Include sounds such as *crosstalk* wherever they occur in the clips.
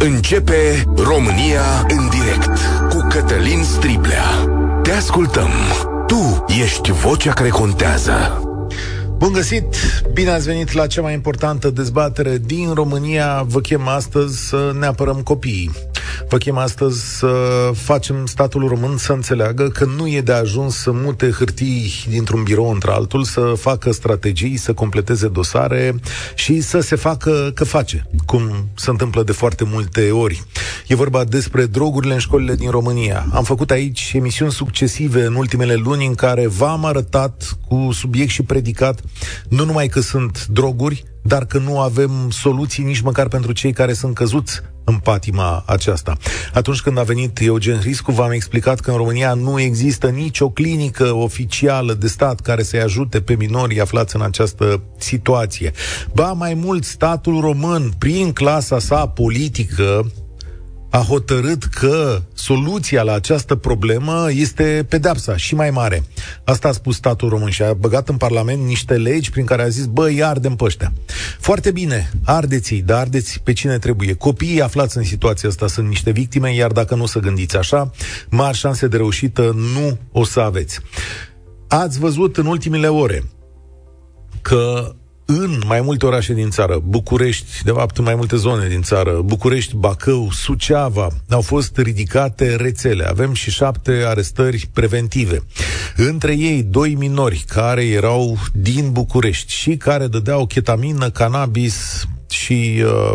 Începe România în direct cu Cătălin Striblea. Te ascultăm. Tu ești vocea care contează. Bun găsit! Bine ați venit la cea mai importantă dezbatere din România. Vă chem astăzi să ne apărăm copiii. Vă chem astăzi să facem statul român să înțeleagă că nu e de ajuns să mute hârtii dintr-un birou într-altul, să facă strategii, să completeze dosare și să se facă că face, cum se întâmplă de foarte multe ori. E vorba despre drogurile în școlile din România. Am făcut aici emisiuni succesive în ultimele luni în care v-am arătat cu subiect și predicat nu numai că sunt droguri, dar că nu avem soluții nici măcar pentru cei care sunt căzuți în patima aceasta. Atunci când a venit Eugen Riscu, v-am explicat că în România nu există nicio clinică oficială de stat care să-i ajute pe minorii aflați în această situație. Ba mai mult, statul român, prin clasa sa politică, a hotărât că soluția la această problemă este pedepsa și mai mare. Asta a spus statul român și a băgat în Parlament niște legi prin care a zis, bă, îi ardem pe ăștia. Foarte bine, ardeți dar ardeți pe cine trebuie. Copiii aflați în situația asta sunt niște victime, iar dacă nu să gândiți așa, mari șanse de reușită nu o să aveți. Ați văzut în ultimile ore că în mai multe orașe din țară, București, de fapt în mai multe zone din țară, București, Bacău, Suceava, au fost ridicate rețele. Avem și șapte arestări preventive. Între ei, doi minori care erau din București și care dădeau chetamină, cannabis și uh,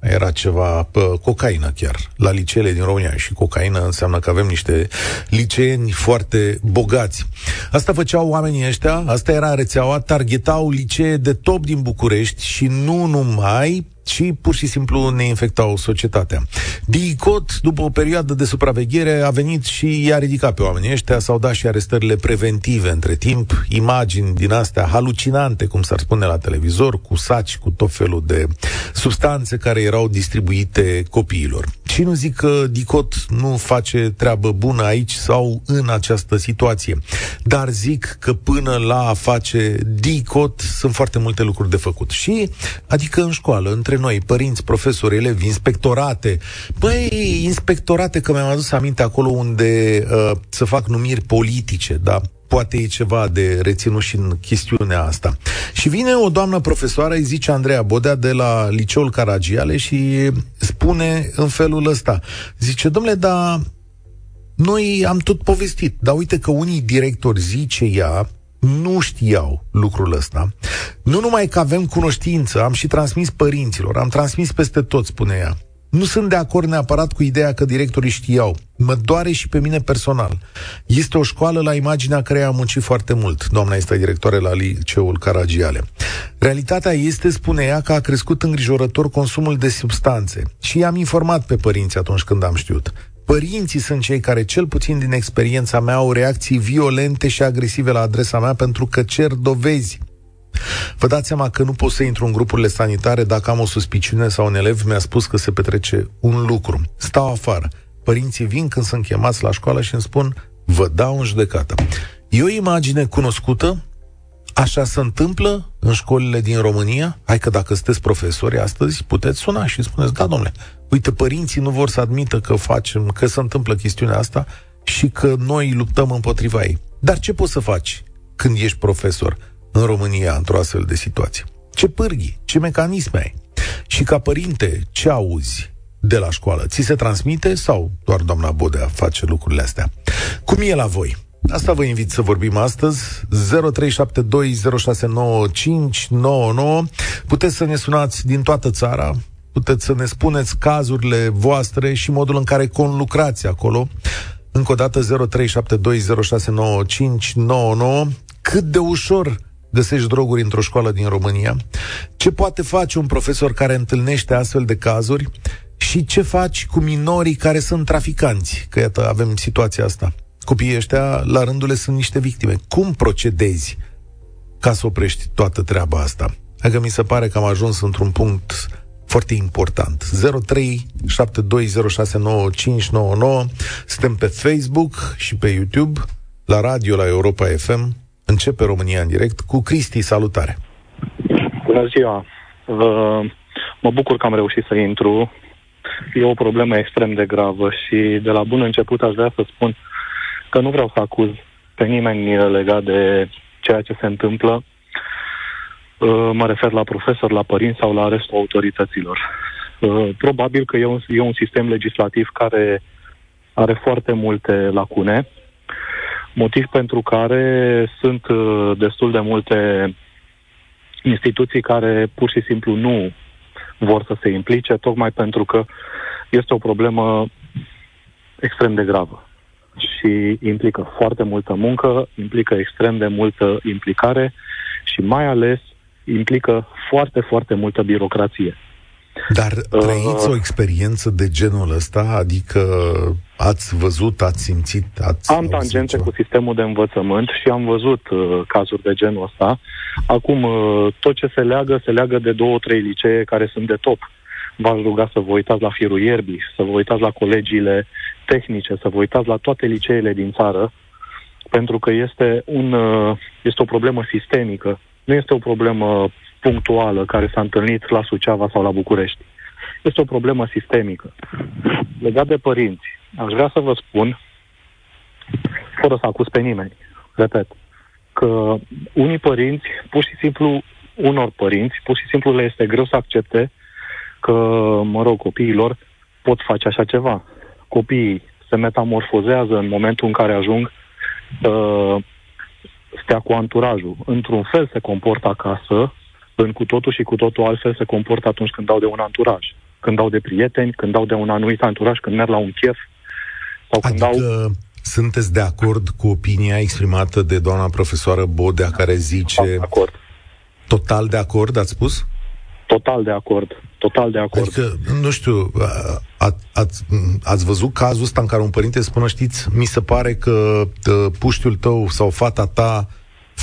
era ceva, pă, cocaină chiar, la liceele din România. Și cocaină înseamnă că avem niște liceeni foarte bogați. Asta făceau oamenii ăștia, asta era rețeaua, targetau licee de top din București și nu numai, ci pur și simplu ne infectau societatea. DICOT, după o perioadă de supraveghere, a venit și i-a ridicat pe oamenii ăștia, s-au dat și arestările preventive între timp, imagini din astea halucinante, cum s-ar spune la televizor, cu saci, cu tot felul de substanțe care erau distribuite copiilor. Și nu zic că DICOT nu face treabă bună aici sau în această situație, dar zic că până la a face DICOT sunt foarte multe lucruri de făcut. Și, adică în școală, între noi, părinți, profesori, elevi, inspectorate. Băi, inspectorate, că mi-am adus aminte acolo unde uh, să fac numiri politice, da? Poate e ceva de reținut și în chestiunea asta. Și vine o doamnă profesoară, îi zice Andreea Bodea de la Liceul Caragiale și spune în felul ăsta. Zice, domnule, dar noi am tot povestit, dar uite că unii directori, zice ea, nu știau lucrul ăsta. Nu numai că avem cunoștință, am și transmis părinților, am transmis peste tot, spune ea. Nu sunt de acord neapărat cu ideea că directorii știau. Mă doare și pe mine personal. Este o școală la imaginea care am muncit foarte mult. Doamna este directoare la liceul Caragiale. Realitatea este, spune ea, că a crescut îngrijorător consumul de substanțe. Și i-am informat pe părinți atunci când am știut. Părinții sunt cei care, cel puțin din experiența mea, au reacții violente și agresive la adresa mea pentru că cer dovezi. Vă dați seama că nu pot să intru în grupurile sanitare dacă am o suspiciune sau un elev mi-a spus că se petrece un lucru. Stau afară. Părinții vin când sunt chemați la școală și îmi spun, vă dau în judecată. E o imagine cunoscută Așa se întâmplă în școlile din România? Hai că dacă sunteți profesori astăzi, puteți suna și spuneți, da, domnule, uite, părinții nu vor să admită că facem, că se întâmplă chestiunea asta și că noi luptăm împotriva ei. Dar ce poți să faci când ești profesor în România într-o astfel de situație? Ce pârghii, ce mecanisme ai? Și ca părinte, ce auzi de la școală? Ți se transmite sau doar doamna Bodea face lucrurile astea? Cum e la voi? Asta vă invit să vorbim astăzi 0372069599 Puteți să ne sunați din toată țara Puteți să ne spuneți cazurile voastre și modul în care conlucrați acolo Încă o dată 0372069599 Cât de ușor găsești droguri într-o școală din România? Ce poate face un profesor care întâlnește astfel de cazuri? Și ce faci cu minorii care sunt traficanți? Că iată, avem situația asta copiii ăștia, la rândul sunt niște victime. Cum procedezi ca să oprești toată treaba asta? Adică mi se pare că am ajuns într-un punct foarte important. 0372069599 Suntem pe Facebook și pe YouTube, la radio la Europa FM. Începe România în direct cu Cristi. Salutare! Bună ziua! Uh, mă bucur că am reușit să intru e o problemă extrem de gravă și de la bun început aș vrea să spun că nu vreau să acuz pe nimeni legat de ceea ce se întâmplă. Uh, mă refer la profesori, la părinți sau la arestul autorităților. Uh, probabil că e un, e un sistem legislativ care are foarte multe lacune, motiv pentru care sunt uh, destul de multe instituții care pur și simplu nu vor să se implice, tocmai pentru că este o problemă extrem de gravă și implică foarte multă muncă, implică extrem de multă implicare și mai ales implică foarte, foarte multă birocrație. Dar trăiți uh, o experiență de genul ăsta? Adică ați văzut, ați simțit, ați Am tangențe cu sistemul de învățământ și am văzut uh, cazuri de genul ăsta. Acum, uh, tot ce se leagă, se leagă de două, trei licee care sunt de top. V-aș ruga să vă uitați la firul ierbii, să vă uitați la colegiile tehnice, să vă uitați la toate liceele din țară, pentru că este, un, uh, este o problemă sistemică. Nu este o problemă punctuală care s-a întâlnit la Suceava sau la București. Este o problemă sistemică. Legat de părinți, aș vrea să vă spun, fără să acuz pe nimeni, repet, că unii părinți, pur și simplu, unor părinți, pur și simplu le este greu să accepte că, mă rog, copiilor pot face așa ceva. Copiii se metamorfozează în momentul în care ajung uh, stea cu anturajul. Într-un fel se comportă acasă, în cu totul și cu totul altfel se comportă atunci când dau de un anturaj. Când dau de prieteni, când dau de un anumit anturaj, când merg la un chef. Sau adică când dau... sunteți de acord cu opinia exprimată de doamna profesoară Bodea, care zice... De acord. Total de acord, ați spus? Total de acord. Total de acord. Adică, nu știu, a, ați, ați văzut cazul ăsta în care un părinte spune, știți, mi se pare că puștiul tău sau fata ta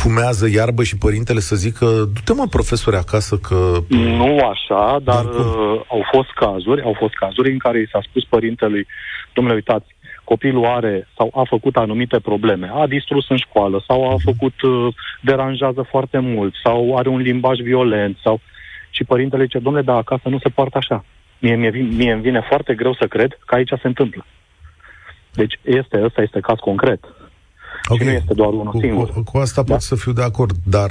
fumează iarbă și părintele să zică, du-te mă profesori acasă că... Nu așa, dar, dar uh, au fost cazuri, au fost cazuri în care i s-a spus părintelui, domnule, uitați, copilul are sau a făcut anumite probleme, a distrus în școală sau a mhm. făcut, uh, deranjează foarte mult sau are un limbaj violent sau... Și părintele zice, domnule, dar acasă nu se poartă așa. Mie, mie, mie îmi vine foarte greu să cred că aici se întâmplă. Deci este, ăsta este caz concret. Okay. Și nu este doar unul cu, singur. Cu, cu asta da? pot să fiu de acord, dar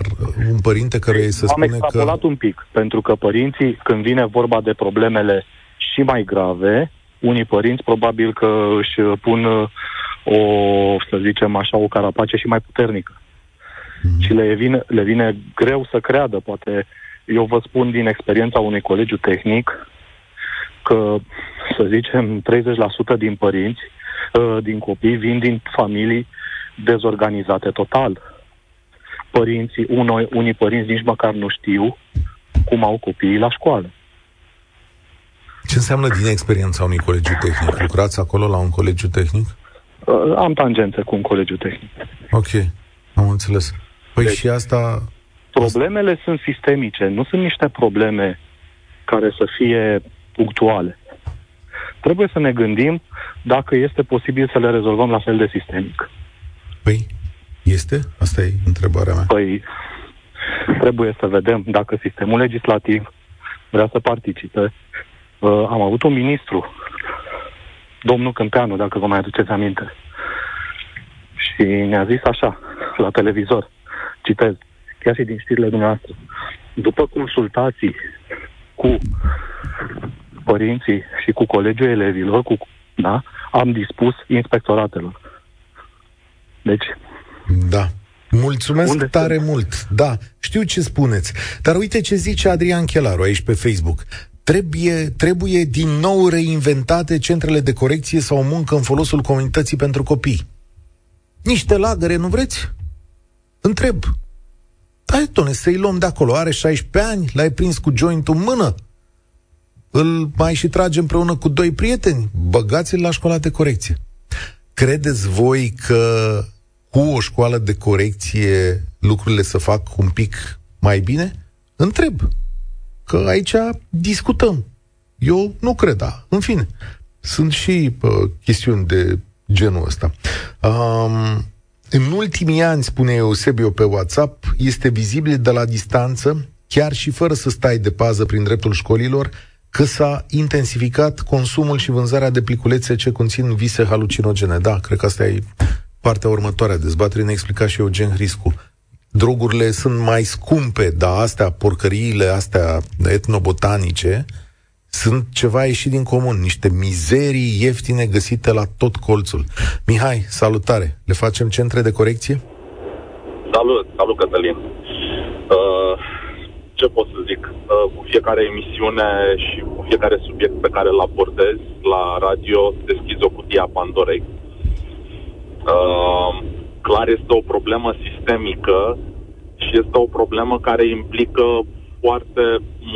un părinte care îi se spune că... Am extrapolat un pic, pentru că părinții, când vine vorba de problemele și mai grave, unii părinți probabil că își pun o, să zicem așa, o carapace și mai puternică. Mm-hmm. Și le vine, le vine greu să creadă, poate eu vă spun din experiența unui colegiu tehnic că, să zicem, 30% din părinți, ă, din copii, vin din familii dezorganizate total. Părinții, unoi, unii părinți nici măcar nu știu cum au copiii la școală. Ce înseamnă din experiența unui colegiu tehnic? Lucrați acolo la un colegiu tehnic? Uh, am tangențe cu un colegiu tehnic. Ok, am înțeles. Păi deci, și asta... Problemele sunt sistemice, nu sunt niște probleme care să fie punctuale. Trebuie să ne gândim dacă este posibil să le rezolvăm la fel de sistemic. Păi, este? Asta e întrebarea mea. Păi, trebuie să vedem dacă sistemul legislativ vrea să participe. Uh, am avut un ministru, domnul Câmpeanu, dacă vă mai aduceți aminte, și ne-a zis așa, la televizor, citez, chiar și din știrile dumneavoastră, după consultații cu părinții și cu colegiul elevilor, cu, da, am dispus inspectoratelor. Deci... Da. Mulțumesc Unde tare sunt? mult. Da, știu ce spuneți. Dar uite ce zice Adrian Chelaru aici pe Facebook. Trebuie, trebuie din nou reinventate centrele de corecție sau muncă în folosul comunității pentru copii. Niște lagăre, nu vreți? Întreb. Hai, doamne, să-i luăm de acolo. Are 16 ani, l-ai prins cu jointul în mână. Îl mai și trage împreună cu doi prieteni. Băgați-l la școala de corecție. Credeți voi că cu o școală de corecție lucrurile să fac un pic mai bine? Întreb. Că aici discutăm. Eu nu cred, da. În fine, sunt și uh, chestiuni de genul ăsta. Um, în ultimii ani, spune Eusebio pe WhatsApp, este vizibil de la distanță, chiar și fără să stai de pază prin dreptul școlilor, că s-a intensificat consumul și vânzarea de pliculețe ce conțin vise halucinogene. Da, cred că asta e partea următoare a dezbaterii, ne explica și Eugen Hriscu. Drogurile sunt mai scumpe, dar astea, porcăriile astea etnobotanice, sunt ceva ieșit din comun, niște mizerii ieftine găsite la tot colțul. Mihai, salutare! Le facem centre de corecție? Salut, salut Cătălin! Uh, ce pot să zic? Uh, cu fiecare emisiune și cu fiecare subiect pe care îl abordez la radio, deschizi o cutie a Pandorei. Uh, clar este o problemă sistemică și este o problemă care implică foarte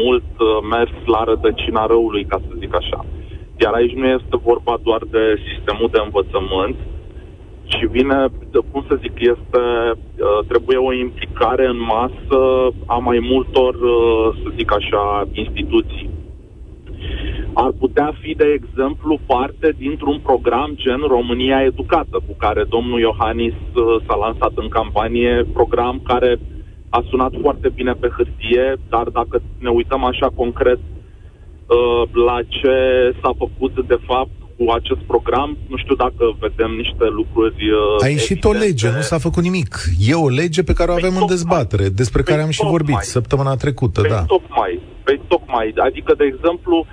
mult uh, mers la rădăcina răului, ca să zic așa. Iar aici nu este vorba doar de sistemul de învățământ, și vine, cum să zic, este, uh, trebuie o implicare în masă a mai multor, uh, să zic așa, instituții. Ar putea fi, de exemplu, parte dintr-un program gen România Educată, cu care domnul Iohannis uh, s-a lansat în campanie, program care a sunat foarte bine pe hârtie, dar dacă ne uităm așa concret la ce s-a făcut de fapt cu acest program. Nu știu dacă vedem niște lucruri uh, A ieșit evidente. o lege, nu s-a făcut nimic. E o lege pe care o păi avem în dezbatere, despre care am și vorbit săptămâna trecută, păi da. tocmai, păi tocmai. Adică, de exemplu,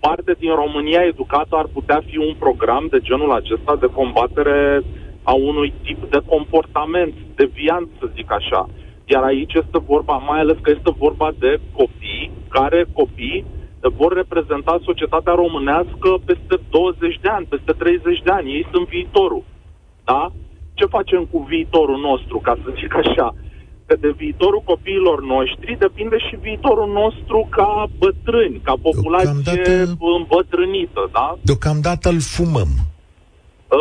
parte din România Educată ar putea fi un program de genul acesta de combatere a unui tip de comportament deviant, să zic așa. Iar aici este vorba, mai ales că este vorba de copii care, copii vor reprezenta societatea românească peste 20 de ani, peste 30 de ani. Ei sunt viitorul. Da? Ce facem cu viitorul nostru, ca să zic așa? Că de viitorul copiilor noștri depinde și viitorul nostru ca bătrâni, ca populație Deocamdată... îmbătrânită, da? Deocamdată îl fumăm.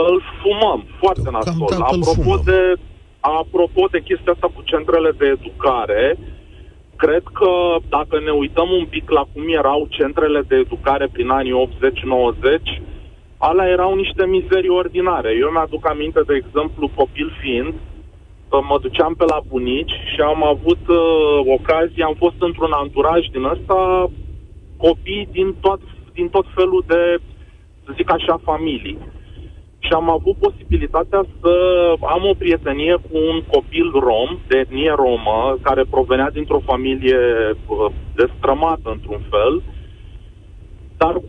Îl fumăm, foarte nasol. Apropo fumăm. de, apropo de chestia asta cu centrele de educare, uh, cred că dacă ne uităm un pic la cum erau centrele de educare prin anii 80-90, alea erau niște mizerii ordinare. Eu mi-aduc aminte, de exemplu, copil fiind, mă duceam pe la bunici și am avut uh, ocazie, am fost într-un anturaj din ăsta, copii din tot, din tot felul de, să zic așa, familii. Și am avut posibilitatea să am o prietenie cu un copil rom, de etnie romă, care provenea dintr-o familie uh, destrămată într-un fel, dar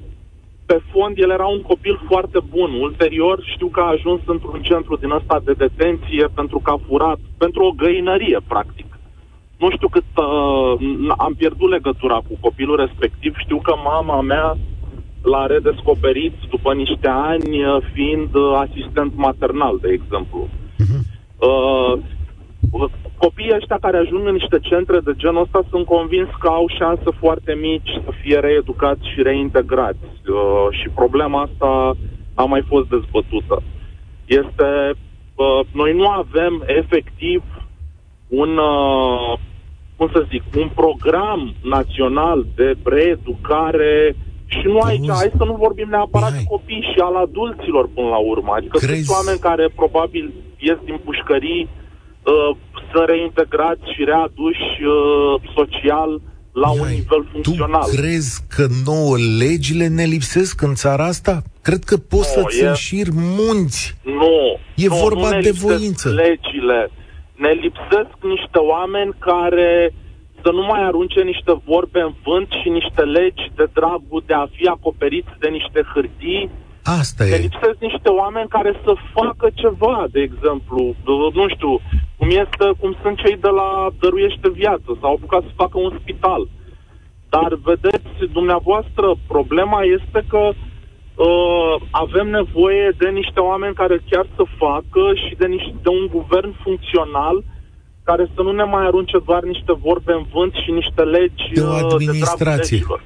pe fond el era un copil foarte bun. Ulterior știu că a ajuns într-un centru din ăsta de detenție pentru că a furat, pentru o găinărie, practic. Nu știu cât uh, am pierdut legătura cu copilul respectiv. Știu că mama mea l-a redescoperit după niște ani uh, fiind uh, asistent maternal, de exemplu. Uh-huh. Uh, copiii ăștia care ajung în niște centre de genul ăsta sunt convins că au șanse foarte mici să fie reeducați și reintegrați. Uh, și problema asta a mai fost dezbătută. Este, uh, noi nu avem efectiv un, uh, cum să zic, un program național de reeducare uh, și nu aici, hai să nu vorbim neapărat de copii și al adulților până la urmă. Adică Crezi... sunt oameni care probabil ies din pușcării, uh, sunt reintegrați și readuși uh, social la Iai, un nivel funcțional. Tu crezi că nouă legile ne lipsesc în țara asta? Cred că poți no, să-ți e... înșiri munți. Nu. E nu, vorba nu de voință. legile. Ne lipsesc niște oameni care să nu mai arunce niște vorbe în vânt și niște legi de dragul de a fi acoperiți de niște hârtii. Asta e. lipsesc niște oameni care să facă ceva, de exemplu, nu știu, cum este, cum sunt cei de la Dăruiește Viață, sau apucat să facă un spital. Dar, vedeți, dumneavoastră, problema este că uh, avem nevoie de niște oameni care chiar să facă și de, niște, de un guvern funcțional uh, care să nu ne mai arunce doar niște vorbe în vânt și niște legi de o administrație. Uh, de,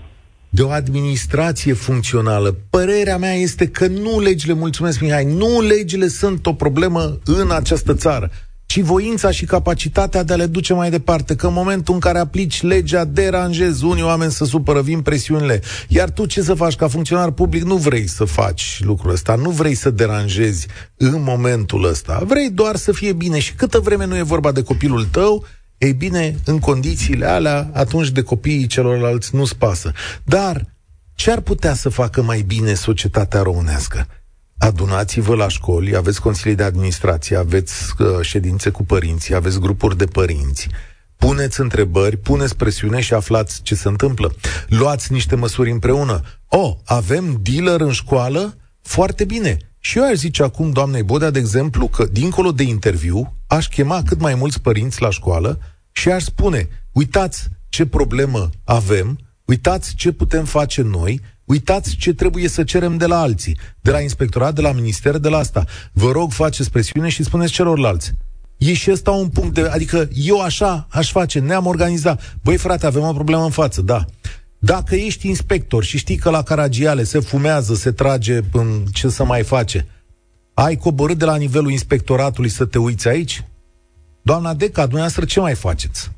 de o administrație funcțională. Părerea mea este că nu legile, mulțumesc Mihai, nu legile sunt o problemă în această țară ci voința și capacitatea de a le duce mai departe, că în momentul în care aplici legea, deranjezi unii oameni să supără, vin presiunile. Iar tu ce să faci ca funcționar public? Nu vrei să faci lucrul ăsta, nu vrei să deranjezi în momentul ăsta. Vrei doar să fie bine și câtă vreme nu e vorba de copilul tău, ei bine, în condițiile alea, atunci de copiii celorlalți nu-ți pasă. Dar ce ar putea să facă mai bine societatea românească? Adunați-vă la școli, aveți consilii de administrație, aveți uh, ședințe cu părinții, aveți grupuri de părinți, puneți întrebări, puneți presiune și aflați ce se întâmplă. Luați niște măsuri împreună. O, oh, avem dealer în școală? Foarte bine. Și eu aș zice acum, doamnei Bodea, de exemplu, că dincolo de interviu, aș chema cât mai mulți părinți la școală și aș spune, uitați ce problemă avem, uitați ce putem face noi, uitați ce trebuie să cerem de la alții, de la inspectorat, de la minister, de la asta. Vă rog, faceți presiune și spuneți celorlalți. E și ăsta un punct de... Adică eu așa aș face, ne-am organizat. Băi, frate, avem o problemă în față, da. Dacă ești inspector și știi că la Caragiale se fumează, se trage, în ce să mai face, ai coborât de la nivelul inspectoratului să te uiți aici? Doamna Deca, dumneavoastră ce mai faceți?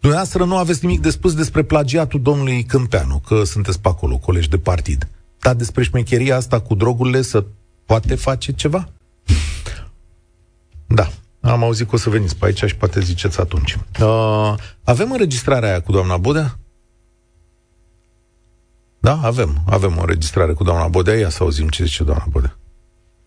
Dumneavoastră nu aveți nimic de spus despre plagiatul domnului Câmpeanu, că sunteți pe acolo, colegi de partid. Dar despre șmecheria asta cu drogurile să poate face ceva? Da, am auzit că o să veniți pe aici și poate ziceți atunci. Uh, avem înregistrarea aia cu doamna Budea? Da, avem. Avem o înregistrare cu doamna Bodea. Ia să auzim ce zice doamna Bodea.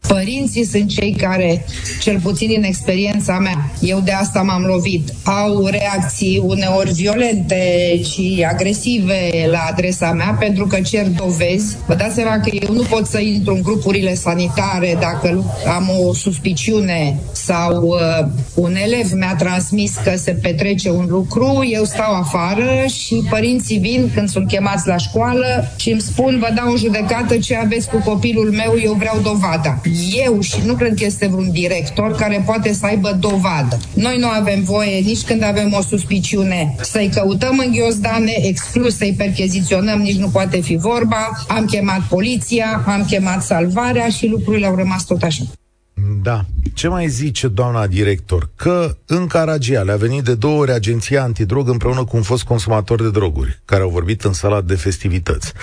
Părinții sunt cei care, cel puțin din experiența mea, eu de asta m-am lovit, au reacții uneori violente și agresive la adresa mea pentru că cer dovezi. Vă dați seama că eu nu pot să intru în grupurile sanitare dacă am o suspiciune sau uh, un elev mi-a transmis că se petrece un lucru, eu stau afară și părinții vin când sunt chemați la școală și îmi spun, vă dau în judecată ce aveți cu copilul meu, eu vreau dovada eu și nu cred că este vreun director care poate să aibă dovadă. Noi nu avem voie nici când avem o suspiciune să-i căutăm în ghiozdane, exclus să-i percheziționăm, nici nu poate fi vorba. Am chemat poliția, am chemat salvarea și lucrurile au rămas tot așa. Da. Ce mai zice doamna director? Că în Caragiale a venit de două ori agenția antidrog împreună cu un fost consumator de droguri, care au vorbit în sala de festivități.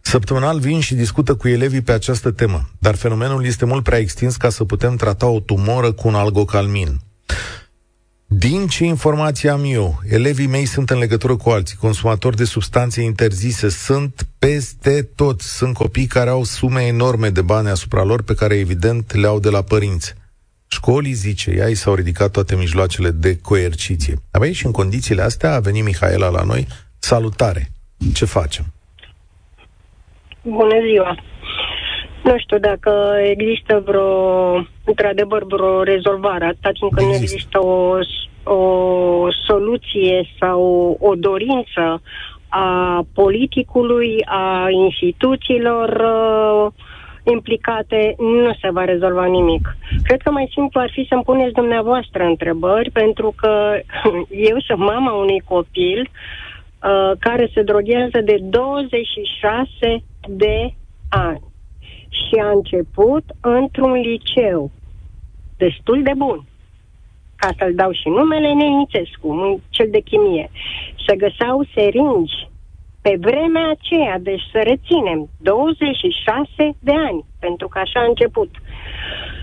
Săptămânal vin și discută cu elevii pe această temă, dar fenomenul este mult prea extins ca să putem trata o tumoră cu un algocalmin. Din ce informații am eu, elevii mei sunt în legătură cu alții, consumatori de substanțe interzise, sunt peste tot. Sunt copii care au sume enorme de bani asupra lor, pe care evident le au de la părinți. Școlii, zice ea, i s-au ridicat toate mijloacele de coerciție. Apoi și în condițiile astea a venit Mihaela la noi. Salutare! Ce facem? Bună ziua! Nu știu dacă există vreo, într-adevăr, vreo rezolvare, atâta timp când nu există o, o soluție sau o dorință a politicului, a instituțiilor uh, implicate, nu se va rezolva nimic. Cred că mai simplu ar fi să-mi puneți dumneavoastră întrebări, pentru că *laughs* eu sunt mama unui copil uh, care se droghează de 26 de ani și a început într-un liceu destul de bun. Ca să-l dau și numele Nenițescu, cel de chimie. Se găseau seringi pe vremea aceea, deci să reținem, 26 de ani, pentru că așa a început. Uh,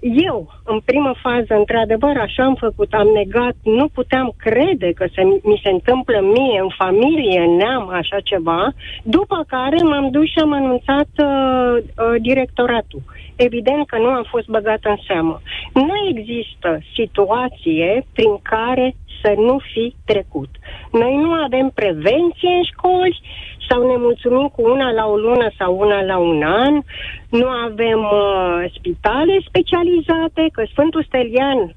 eu, în primă fază, într-adevăr, așa am făcut, am negat, nu puteam crede că se, mi se întâmplă mie, în familie, în neam, așa ceva, după care m-am dus și am anunțat uh, uh, directoratul. Evident că nu am fost băgat în seamă. Nu există situație prin care să nu fi trecut. Noi nu avem prevenție în școli, sau ne mulțumim cu una la o lună sau una la un an, nu avem uh, spitale specializate, că Sfântul Stelian,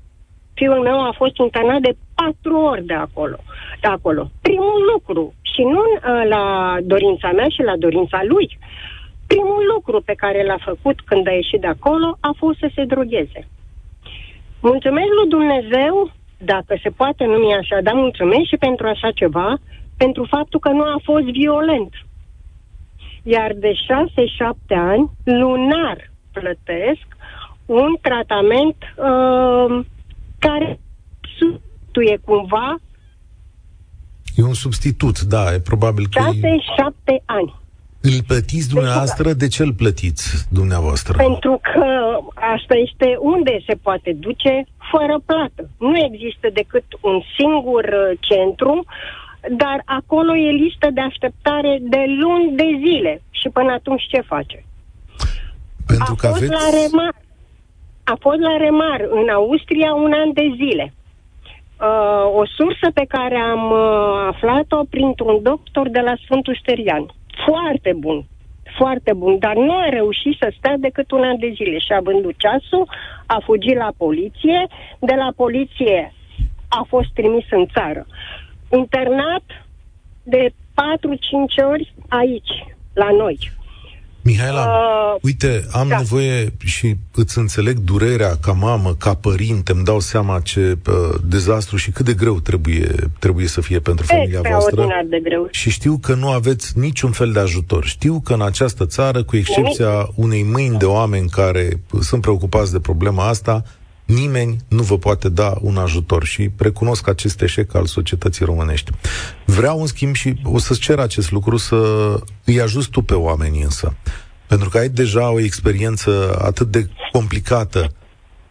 fiul meu a fost internat de patru ori de acolo. De acolo. Primul lucru, și nu uh, la dorința mea și la dorința lui, primul lucru pe care l-a făcut când a ieșit de acolo a fost să se drogheze. Mulțumesc lui Dumnezeu, dacă se poate numi așa, dar mulțumesc și pentru așa ceva, pentru faptul că nu a fost violent. Iar de 6-7 ani, lunar plătesc un tratament uh, care substituie cumva E un substitut, da, e probabil că 6-7 e... ani. Îl plătiți dumneavoastră? De ce îl plătiți dumneavoastră? Pentru că asta este unde se poate duce fără plată. Nu există decât un singur uh, centru dar acolo e listă de așteptare de luni de zile. Și până atunci ce face? Pentru a că fost aveți... la remar. A fost la remar în Austria un an de zile. Uh, o sursă pe care am uh, aflat-o printr-un doctor de la Sfântul Sterian. Foarte bun foarte bun, dar nu a reușit să stea decât un an de zile și a vândut ceasul, a fugit la poliție, de la poliție a fost trimis în țară. Internat de 4-5 ori aici, la noi. Mihaela, uh, uite, am da. nevoie și îți înțeleg durerea ca mamă, ca părinte, îmi dau seama ce uh, dezastru și cât de greu trebuie, trebuie să fie pentru familia voastră. de greu. Și știu că nu aveți niciun fel de ajutor. Știu că în această țară, cu excepția unei mâini de oameni care sunt preocupați de problema asta, nimeni nu vă poate da un ajutor și recunosc acest eșec al societății românești. Vreau, în schimb, și o să-ți cer acest lucru, să îi ajuți tu pe oameni însă. Pentru că ai deja o experiență atât de complicată.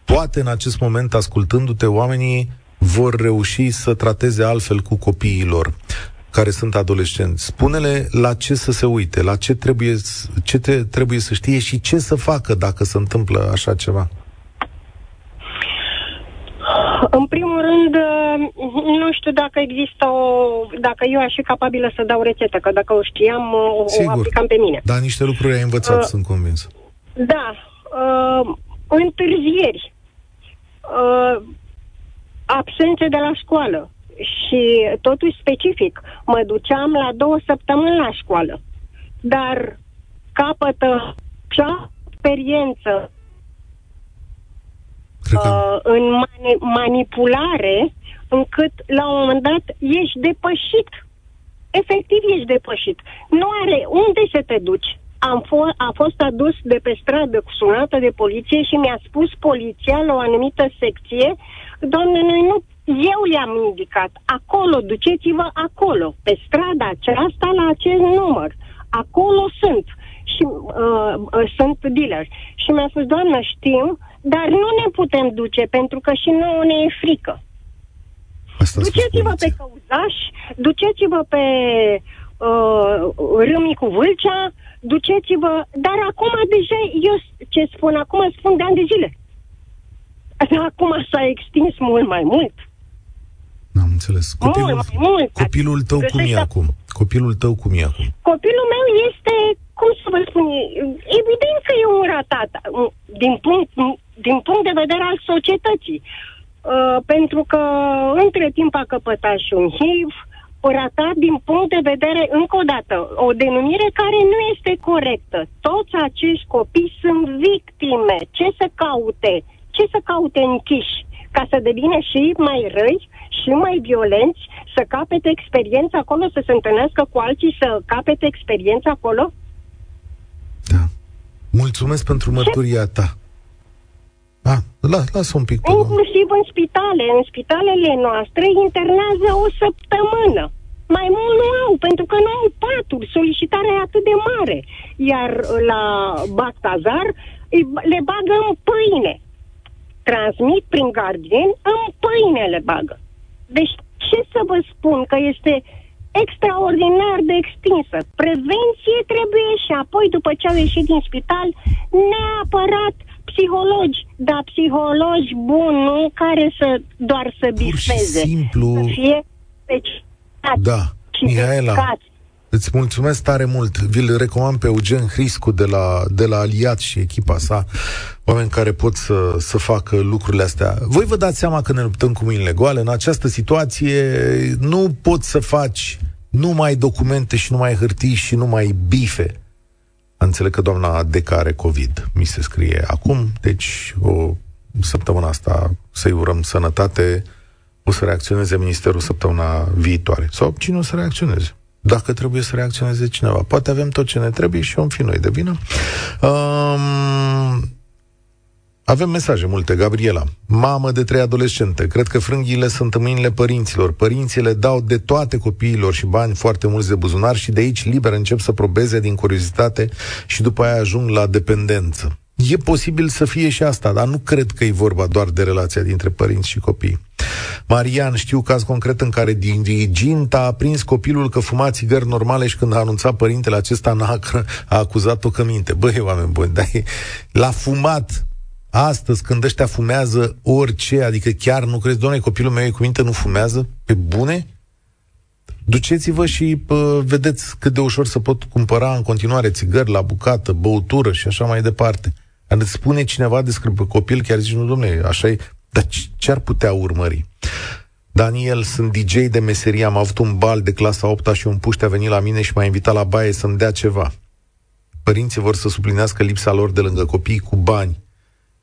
Poate în acest moment, ascultându-te, oamenii vor reuși să trateze altfel cu copiii lor care sunt adolescenți. Spune-le la ce să se uite, la ce trebuie, ce te, trebuie să știe și ce să facă dacă se întâmplă așa ceva. În primul rând, nu știu dacă există o... dacă eu aș fi capabilă să dau rețetă, că dacă o știam, o, o aplicam pe mine. Da, niște lucruri ai învățat, uh, sunt convins. Da. Uh, întârzieri. Uh, absențe de la școală. Și totuși specific. Mă duceam la două săptămâni la școală. Dar capătă și experiență uh, în mani- manipulare, încât la un moment dat ești depășit. Efectiv ești depășit. Nu are unde să te duci. Am fo- a fost adus de pe stradă cu sunată de poliție și mi-a spus poliția la o anumită secție, doamne, noi nu eu i-am indicat, acolo, duceți-vă acolo, pe strada aceasta la acest număr. Acolo sunt și uh, uh, sunt dealer. Și mi-a spus, doamnă, știm, dar nu ne putem duce pentru că și nouă ne e frică. Asta duceți-vă pe Căuzaș, duceți-vă pe uh, Râmii cu Vâlcea, duceți-vă... Dar acum deja, eu ce spun, acum spun de ani de zile. Acum s-a extins mult mai mult. Am înțeles. Copilul, mult mai mult. Copilul tău cum e acum? Copilul tău cum e acum? Copilul meu este, cum să vă spun, evident că e un ratat din punct, din punct de vedere al societății. Uh, pentru că între timp a căpătat și un HIV, ratat din punct de vedere, încă o dată, o denumire care nu este corectă. Toți acești copii sunt victime. Ce să caute? Ce să caute închiși? Ca să devină și mai răi și mai violenți, să capete experiență acolo, să se întâlnească cu alții, să capete experiență acolo? Da. Mulțumesc pentru mărturia ta. Ah, las, lasă un pic. Inclusiv în spitale. În spitalele noastre internează o săptămână. Mai mult nu au, pentru că nu au paturi. Solicitarea e atât de mare. Iar la Bactazar le bagă în pâine. Transmit prin gardien, în pâine le bagă. Deci ce să vă spun că este extraordinar de extinsă. Prevenție trebuie și apoi, după ce au ieșit din spital, neapărat psihologi, dar psihologi buni, nu care să doar să bifeze. simplu... Să fie Da, Mihaela, Îți mulțumesc tare mult. Vi-l recomand pe Eugen Hriscu de la, de la Aliat și echipa sa, oameni care pot să, să facă lucrurile astea. Voi vă dați seama că ne luptăm cu mâinile goale. În această situație nu poți să faci numai documente și numai hârtii și numai bife. Înțeleg că doamna Deca are COVID, mi se scrie acum, deci o săptămână asta să-i urăm sănătate, o să reacționeze Ministerul săptămâna viitoare. Sau cine o să reacționeze? Dacă trebuie să reacționeze cineva. Poate avem tot ce ne trebuie și om fi noi de vină. Um, avem mesaje multe, Gabriela. Mamă de trei adolescente. Cred că frânghiile sunt în mâinile părinților. Părinții le dau de toate copiilor și bani foarte mulți de buzunar și de aici liber încep să probeze din curiozitate și după aia ajung la dependență. E posibil să fie și asta, dar nu cred că e vorba doar de relația dintre părinți și copii. Marian, știu caz concret în care diriginta a prins copilul că fuma țigări normale și când a anunțat părintele acesta n-a, a acuzat-o că minte. Băi, oameni buni, dar l-a fumat astăzi când ăștia fumează orice, adică chiar nu crezi, doamne, copilul meu e cu minte, nu fumează? Pe bune? Duceți-vă și pă, vedeți cât de ușor să pot cumpăra în continuare țigări la bucată, băutură și așa mai departe. Ar spune cineva despre copil, chiar zici, nu, domnule, așa e, dar ce ar putea urmări? Daniel, sunt DJ de meserie, am avut un bal de clasa 8 și un puște a venit la mine și m-a invitat la baie să-mi dea ceva. Părinții vor să suplinească lipsa lor de lângă copii cu bani.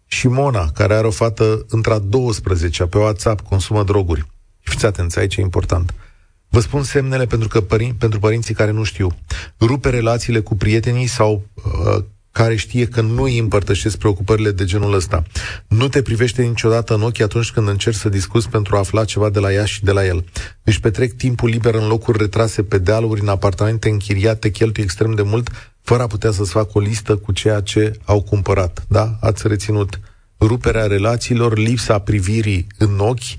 Și Mona, care are o fată între a 12 pe WhatsApp, consumă droguri. Fiți atenți, aici e important. Vă spun semnele pentru, că părin- pentru părinții care nu știu. Rupe relațiile cu prietenii sau uh, care știe că nu îi împărtășesc preocupările de genul ăsta. Nu te privește niciodată în ochi atunci când încerci să discuți pentru a afla ceva de la ea și de la el. Își petrec timpul liber în locuri retrase pe dealuri, în apartamente închiriate, cheltuie extrem de mult, fără a putea să-ți facă o listă cu ceea ce au cumpărat. Da? Ați reținut ruperea relațiilor, lipsa privirii în ochi,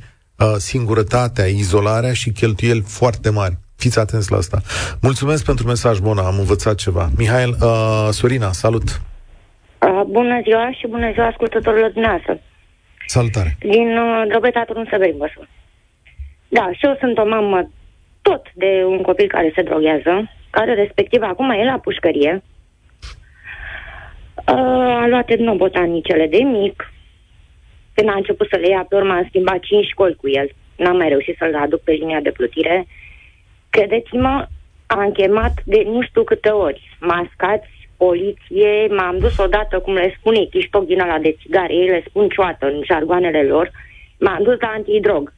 singurătatea, izolarea și cheltuieli foarte mari. Fiți atenți la asta. Mulțumesc pentru mesaj, Mona, am învățat ceva. Mihail, uh, Sorina, salut! Uh, bună ziua și bună ziua ascultătorilor dumneavoastră. Salutare! Din uh, Drobetatul în Severin, vă spun. Da, și eu sunt o mamă tot de un copil care se droghează, care respectiv acum e la pușcărie. Uh, a luat etnobotanicele de mic. Când a început să le ia, pe urmă am schimbat cinci școli cu el. N-am mai reușit să-l aduc pe linia de plutire. Credeți-mă, am chemat de nu știu câte ori. Mascați, poliție, m-am dus odată, cum le spune, chiștoc din ala de țigare, ei le spun cioată în jargoanele lor, m-am dus la antidrog.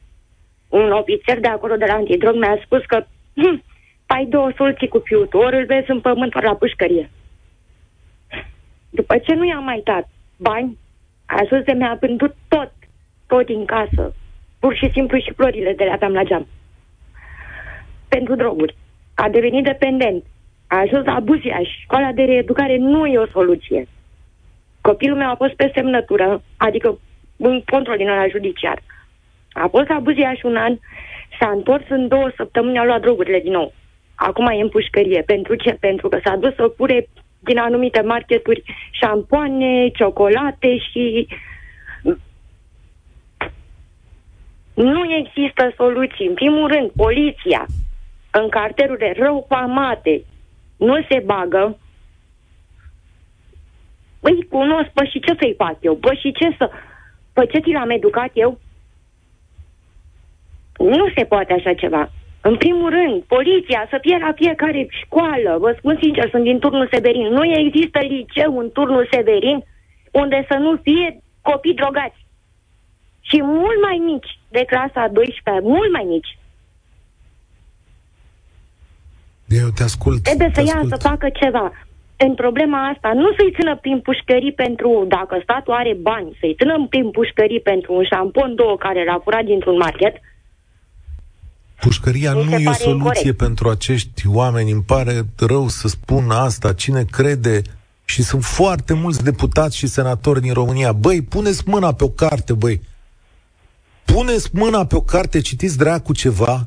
Un ofițer de acolo de la antidrog mi-a spus că hm, ai două soluții cu fiutul, ori îl vezi în pământ, ori la pușcărie. După ce nu i-am mai dat bani, a ajuns de mi-a vândut tot, tot din casă. Pur și simplu și florile de le aveam la geam pentru droguri. A devenit dependent. A ajuns la Buziaș. Școala de reeducare nu e o soluție. Copilul meu a fost pe semnătură, adică un control din ăla judiciar. A fost la Buziaș un an, s-a întors în două săptămâni, a luat drogurile din nou. Acum e în pușcărie. Pentru ce? Pentru că s-a dus să pure din anumite marketuri șampoane, ciocolate și nu există soluții. În primul rând, poliția, în carterurile rău famate nu se bagă, îi cunosc, păi și ce să-i fac eu? Păi și ce să... Păi ce ți l-am educat eu? Nu se poate așa ceva. În primul rând, poliția să fie la fiecare școală. Vă spun sincer, sunt din turnul Severin. Nu există liceu în turnul Severin unde să nu fie copii drogați. Și mult mai mici de clasa 12, mult mai mici. Eu te ascult. Trebuie te să ia să facă ceva. În problema asta, nu să-i țină prin pușcării pentru, dacă statul are bani, să-i țină prin pușcării pentru un șampon, două care l-a furat dintr-un market, Pușcăria nu e o soluție incorrect. pentru acești oameni. Îmi pare rău să spun asta. Cine crede și sunt foarte mulți deputați și senatori din România. Băi, puneți mâna pe o carte, băi. Puneți mâna pe o carte, citiți dracu ceva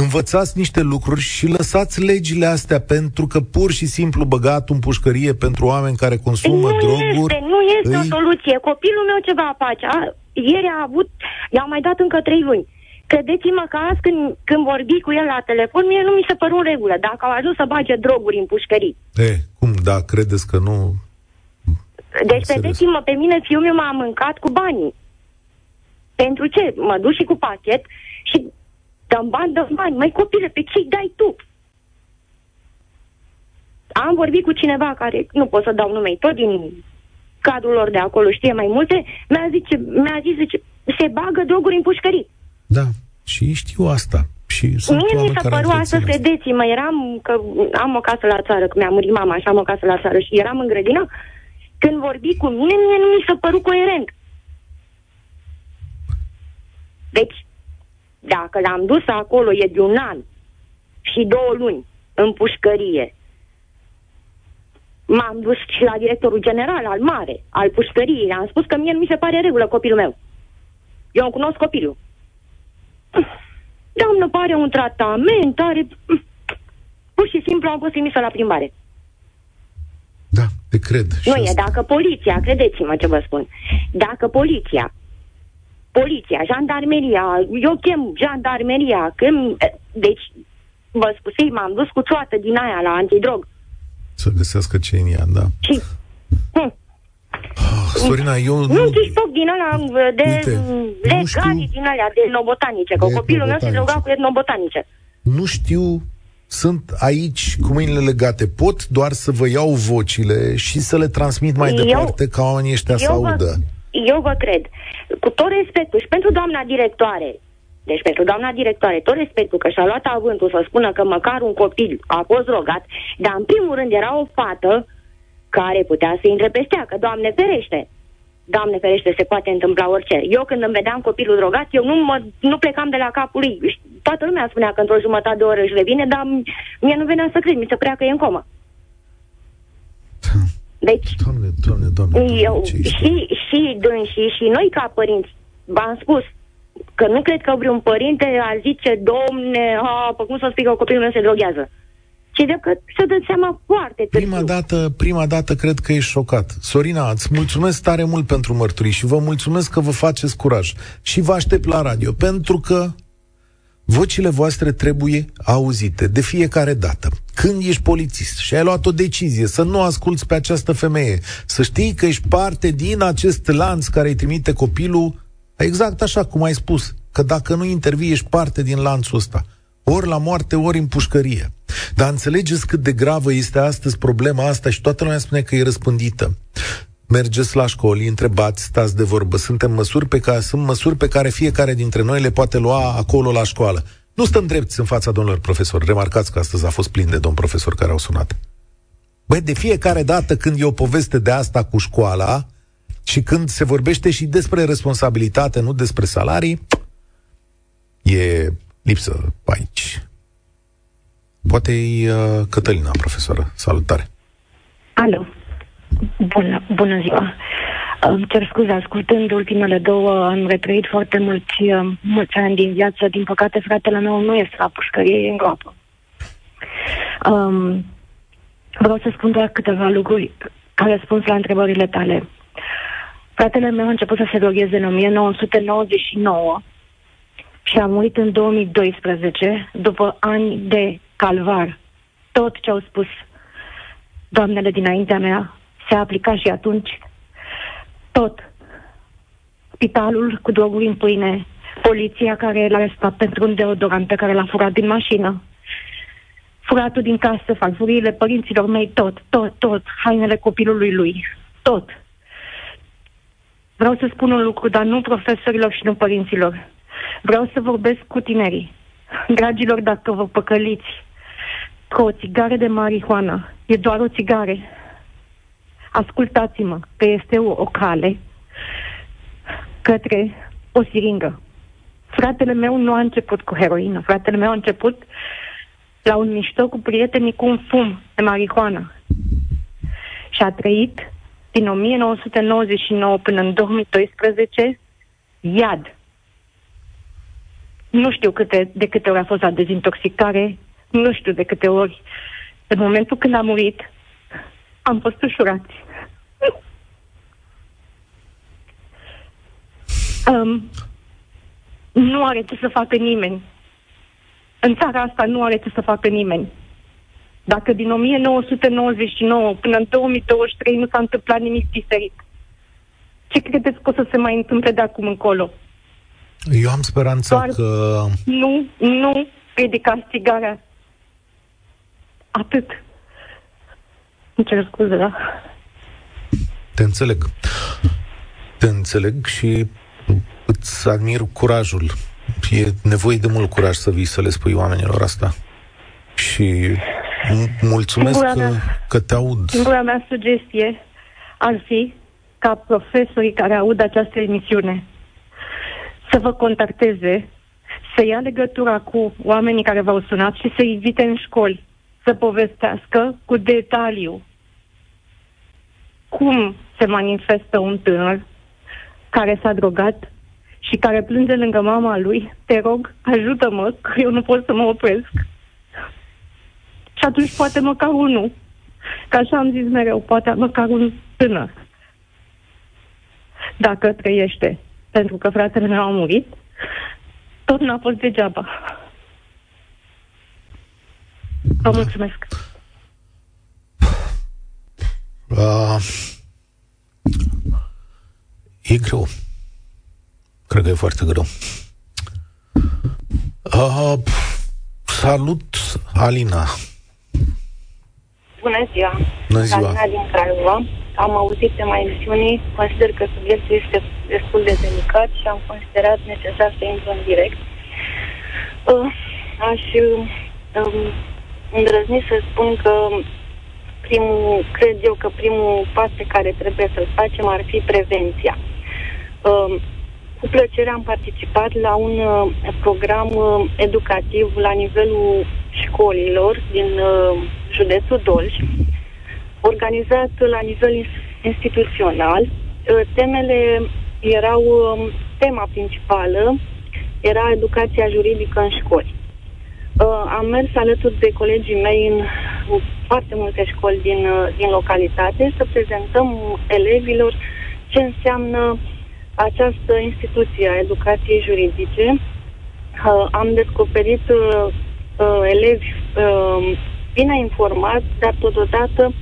învățați niște lucruri și lăsați legile astea pentru că pur și simplu băgat în pușcărie pentru oameni care consumă nu droguri. Este, nu este îi... o soluție. Copilul meu ce va face? A, ieri a avut, i-au mai dat încă trei luni. Credeți-mă că azi când, când vorbi cu el la telefon, mie nu mi se păru în regulă, dacă au ajuns să bage droguri în pușcării. E, cum, da, credeți că nu... Deci, credeți-mă, pe mine fiul meu m-a mâncat cu banii. Pentru ce? Mă duc și cu pachet și Dăm bani, dăm bani. Mai copile, pe ce dai tu? Am vorbit cu cineva care, nu pot să dau nume, tot din cadrul lor de acolo, știe mai multe, mi-a, zice, mi-a zis, zice, se bagă droguri în pușcării. Da, și știu asta. Și sunt Mie mi s-a părut astăzi, credeți-mă, eram, că am o casă la țară, că mi-a murit mama și am o casă la țară și eram în grădină, când vorbi cu mine, mie nu mi s-a părut coerent. Deci, dacă l-am dus acolo e de un an și două luni în pușcărie, m-am dus și la directorul general al mare, al pușcăriei, am spus că mie nu mi se pare regulă copilul meu. Eu îmi cunosc copilul. Doamnă, pare un tratament, are... Pur și simplu am fost trimisă la plimbare. Da, te cred. Nu e, dacă poliția, credeți-mă ce vă spun, dacă poliția, poliția, jandarmeria, eu chem jandarmeria, chem, deci, vă spusei, m-am dus cu toată din aia la antidrog. Să găsească ce în ea, da. Și, hm, Oh, Sorina, eu nu... Nu știu foc din ăla de Uite, legale din alea de etnobotanice, că copilul meu se droga cu etnobotanice. Nu știu sunt aici cu mâinile legate. Pot doar să vă iau vocile și să le transmit mai eu, departe ca oamenii ăștia să audă. Eu vă cred. Cu tot respectul și pentru doamna directoare, deci pentru doamna directoare, tot respectul că și-a luat avântul să spună că măcar un copil a fost drogat, dar în primul rând era o fată care putea să intre peste ea, că Doamne ferește. Doamne ferește, se poate întâmpla orice. Eu când îmi vedeam copilul drogat, eu nu, mă, nu plecam de la capul lui. Toată lumea spunea că într-o jumătate de oră își revine, dar mie nu venea să cred, mi se părea că e în comă. *laughs* Deci, doamne, doamne, doamne, eu, și, și dânsii și noi ca părinți, v-am spus, că nu cred că vreun părinte a zice, domne, a, cum să spui că copilul meu se droghează ci de că să dă seama foarte târziu. Prima dată, prima dată cred că ești șocat. Sorina, îți mulțumesc tare mult pentru mărturii și vă mulțumesc că vă faceți curaj. Și vă aștept la radio, pentru că vocile voastre trebuie auzite de fiecare dată. Când ești polițist și ai luat o decizie să nu asculți pe această femeie, să știi că ești parte din acest lanț care îi trimite copilul, exact așa cum ai spus, că dacă nu intervii, ești parte din lanțul ăsta ori la moarte, ori în pușcărie. Dar înțelegeți cât de gravă este astăzi problema asta și toată lumea spune că e răspândită. Mergeți la școli, întrebați, stați de vorbă. Suntem măsuri pe care, sunt măsuri pe care fiecare dintre noi le poate lua acolo la școală. Nu stăm drepți în fața domnilor profesori. Remarcați că astăzi a fost plin de domn profesori care au sunat. Băi, de fiecare dată când e o poveste de asta cu școala și când se vorbește și despre responsabilitate, nu despre salarii, e lipsă aici. Poate e uh, Cătălina, profesoară. Salutare! Alo! Bună, bună ziua! Îmi cer scuze, ascultând ultimele două, am retrăit foarte mulți, uh, mulți ani din viață. Din păcate, fratele meu nu este la pușcărie, e în groapă. Um, vreau să spun doar câteva lucruri ca răspuns la întrebările tale. Fratele meu a început să se drogheze în 1999 și a murit în 2012, după ani de calvar. Tot ce au spus doamnele dinaintea mea se aplica și atunci. Tot. Spitalul cu droguri în pâine, poliția care l-a arestat pentru un deodorant pe care l-a furat din mașină, furatul din casă, farfuriile părinților mei, tot, tot, tot, hainele copilului lui, tot. Vreau să spun un lucru, dar nu profesorilor și nu părinților. Vreau să vorbesc cu tinerii. Dragilor, dacă vă păcăliți că o țigară de marihuana e doar o țigare, ascultați-mă că este o, o cale către o siringă. Fratele meu nu a început cu heroină. Fratele meu a început la un mișto cu prietenii cu un fum de marihuana. Și a trăit din 1999 până în 2012 iad. Nu știu câte, de câte ori a fost la dezintoxicare, nu știu de câte ori. În momentul când a murit, am fost ușurați. um, nu are ce să facă nimeni. În țara asta nu are ce să facă nimeni. Dacă din 1999 până în 2023 nu s-a întâmplat nimic diferit, ce credeți că o să se mai întâmple de acum încolo? Eu am speranța Doar că... Nu, nu ridicați țigara. Atât. Îmi cer scuze, da? Te înțeleg. Te înțeleg și îți admir curajul. E nevoie de mult curaj să vii să le spui oamenilor asta. Și mulțumesc că, mea, că te aud. Singura mea sugestie ar fi ca profesorii care aud această emisiune să vă contacteze, să ia legătura cu oamenii care v-au sunat și să invite în școli să povestească cu detaliu cum se manifestă un tânăr care s-a drogat și care plânge lângă mama lui, te rog, ajută-mă, că eu nu pot să mă opresc. Și atunci poate măcar unul. Ca așa am zis mereu, poate măcar un tânăr. Dacă trăiește. Pentru că fratele meu a murit, tot n-a fost degeaba. Vă mulțumesc. Uh, e greu. Cred că e foarte greu. Uh, salut, Alina. Bună ziua! Bună ziua! Alina din Craiova. Am auzit pe mai emisiunii, consider că subiectul este destul de delicat și am considerat necesar să intru în direct. Uh, aș uh, îndrăzni să spun că primul, cred eu că primul pas pe care trebuie să-l facem ar fi prevenția. Uh, cu plăcere am participat la un uh, program uh, educativ la nivelul școlilor din uh, județul Dolj, organizat la nivel instituțional. Uh, temele erau, uh, tema principală era educația juridică în școli. Uh, am mers alături de colegii mei în foarte multe școli din, uh, din localitate să prezentăm elevilor ce înseamnă această instituție a educației juridice. Uh, am descoperit uh, uh, elevi uh, bine informați, dar totodată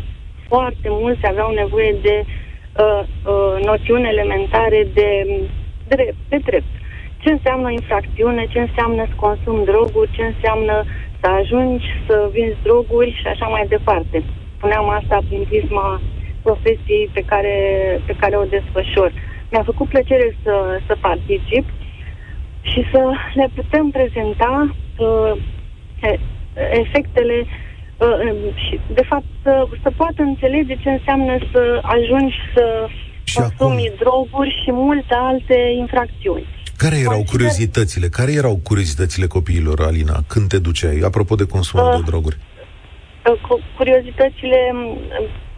foarte mulți aveau nevoie de uh, uh, noțiuni elementare de drept, de drept ce înseamnă infracțiune, ce înseamnă să consumi droguri, ce înseamnă să ajungi să vinzi droguri și așa mai departe. Spuneam asta prin prisma profesiei pe care, pe care o desfășor. Mi-a făcut plăcere să, să particip și să le putem prezenta uh, efectele uh, și, de fapt, să, să poată înțelege ce înseamnă să ajungi să și consumi acum... droguri și multe alte infracțiuni. Care erau curiozitățile? Care erau curiozitățile copiilor, Alina, când te duceai, apropo de consumul uh, de droguri? Uh, curiozitățile,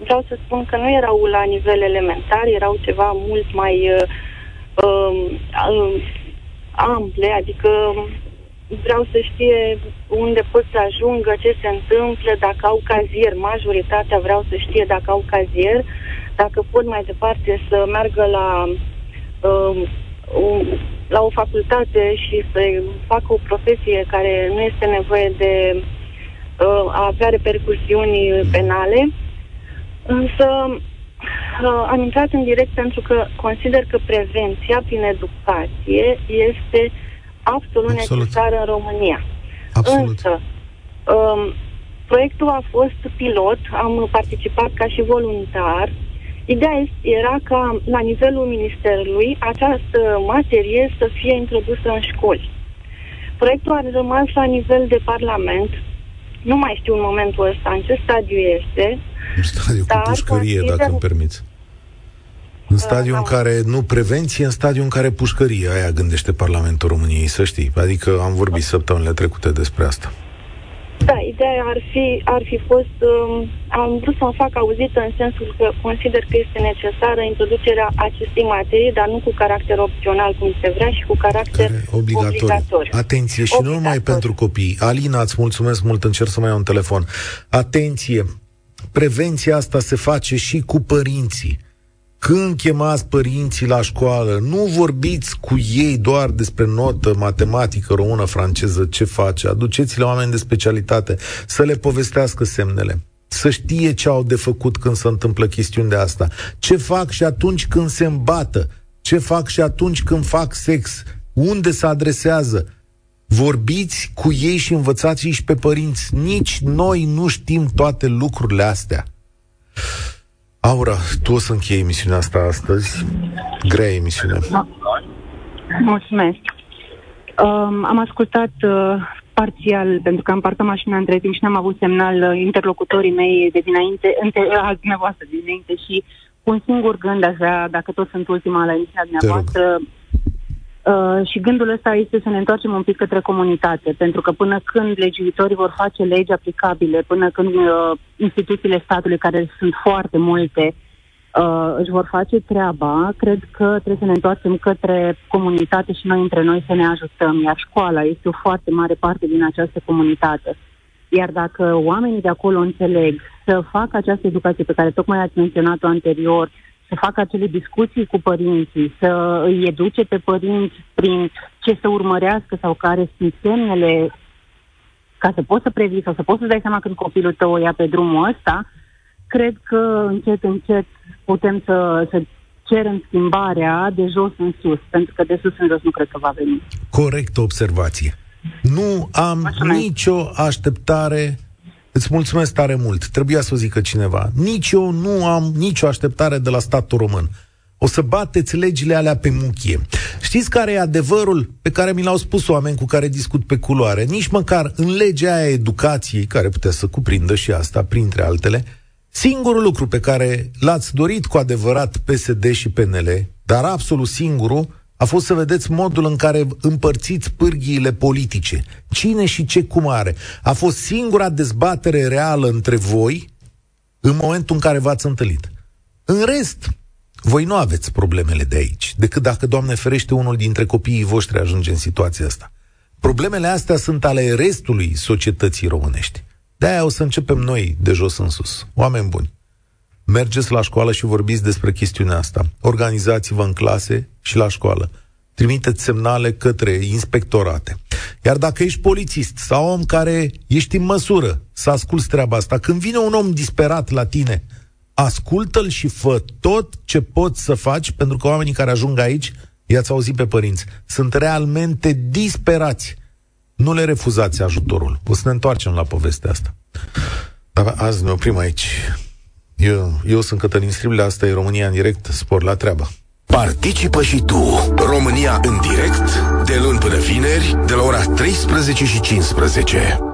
vreau să spun că nu erau la nivel elementar, erau ceva mult mai uh, uh, ample, adică vreau să știe unde pot să ajungă, ce se întâmplă, dacă au cazier. Majoritatea vreau să știe dacă au cazier, dacă pot mai departe să meargă la uh, un, la o facultate și să facă o profesie care nu este nevoie de uh, a avea repercusiuni penale. Însă uh, am intrat în direct pentru că consider că prevenția prin educație este absolut, absolut. necesară în România. Absolut. Însă, um, proiectul a fost pilot, am participat ca și voluntar Ideea era ca la nivelul Ministerului această materie să fie introdusă în școli. Proiectul a rămas la nivel de Parlament. Nu mai știu în momentul ăsta în ce stadiu este. În stadiu cu pușcărie, consider... dacă îmi permiți. În uh, stadiu în care, nu prevenție, în stadiu în care pușcărie, aia gândește Parlamentul României, să știi. Adică am vorbit săptămânile trecute despre asta. Da, ideea ar fi, ar fi fost, um, am vrut să o fac auzită în sensul că consider că este necesară introducerea acestei materii, dar nu cu caracter opțional, cum se vrea, și cu caracter Care, obligatoriu. obligatoriu. Atenție, și obligatoriu. nu numai pentru copii. Alina, îți mulțumesc mult, încerc să mai iau un telefon. Atenție, prevenția asta se face și cu părinții. Când chemați părinții la școală, nu vorbiți cu ei doar despre notă, matematică, română, franceză, ce face. Aduceți-le oameni de specialitate să le povestească semnele să știe ce au de făcut când se întâmplă chestiuni de asta. Ce fac și atunci când se îmbată. Ce fac și atunci când fac sex. Unde se adresează. Vorbiți cu ei și învățați-i și pe părinți. Nici noi nu știm toate lucrurile astea. Aura, tu o să închei emisiunea asta astăzi. Grea emisiune. Da. Mulțumesc. Um, am ascultat uh, parțial, pentru că am parcat mașina între timp și n-am avut semnal uh, interlocutorii mei de dinainte, între, *laughs* uh, dumneavoastră de dinainte și cu un singur gând aș vrea, dacă tot sunt ultima la emisiunea dumneavoastră, Uh, și gândul ăsta este să ne întoarcem un pic către comunitate, pentru că până când legiuitorii vor face legi aplicabile, până când uh, instituțiile statului, care sunt foarte multe, uh, își vor face treaba, cred că trebuie să ne întoarcem către comunitate și noi între noi să ne ajutăm, iar școala este o foarte mare parte din această comunitate. Iar dacă oamenii de acolo înțeleg să facă această educație pe care tocmai ați menționat-o anterior, să facă acele discuții cu părinții, să îi educe pe părinți prin ce să urmărească sau care sunt semnele ca să poți să previi sau să poți să dai seama când copilul tău o ia pe drumul ăsta, cred că încet, încet putem să, să cerem schimbarea de jos în sus, pentru că de sus în jos nu cred că va veni. Corect observație. Nu am Așa nicio așteptare Îți mulțumesc tare mult. Trebuia să o zică cineva. Nici eu nu am nicio așteptare de la statul român. O să bateți legile alea pe muchie. Știți care e adevărul pe care mi l-au spus oameni cu care discut pe culoare? Nici măcar în legea aia educației, care putea să cuprindă și asta, printre altele, singurul lucru pe care l-ați dorit cu adevărat PSD și PNL, dar absolut singurul, a fost să vedeți modul în care împărțiți pârghiile politice. Cine și ce cum are. A fost singura dezbatere reală între voi în momentul în care v-ați întâlnit. În rest, voi nu aveți problemele de aici, decât dacă, Doamne ferește, unul dintre copiii voștri ajunge în situația asta. Problemele astea sunt ale restului societății românești. De-aia o să începem noi de jos în sus. Oameni buni, mergeți la școală și vorbiți despre chestiunea asta. Organizați-vă în clase și la școală. Trimiteți semnale către inspectorate. Iar dacă ești polițist sau om care ești în măsură să asculți treaba asta, când vine un om disperat la tine, ascultă-l și fă tot ce poți să faci, pentru că oamenii care ajung aici, i-ați auzit pe părinți, sunt realmente disperați. Nu le refuzați ajutorul. O să ne întoarcem la povestea asta. Dar azi ne oprim aici. Eu, eu sunt Cătălin Striblea, asta e România în direct, spor la treabă. Participă și tu, România în direct, de luni până vineri, de la ora 13 și 15.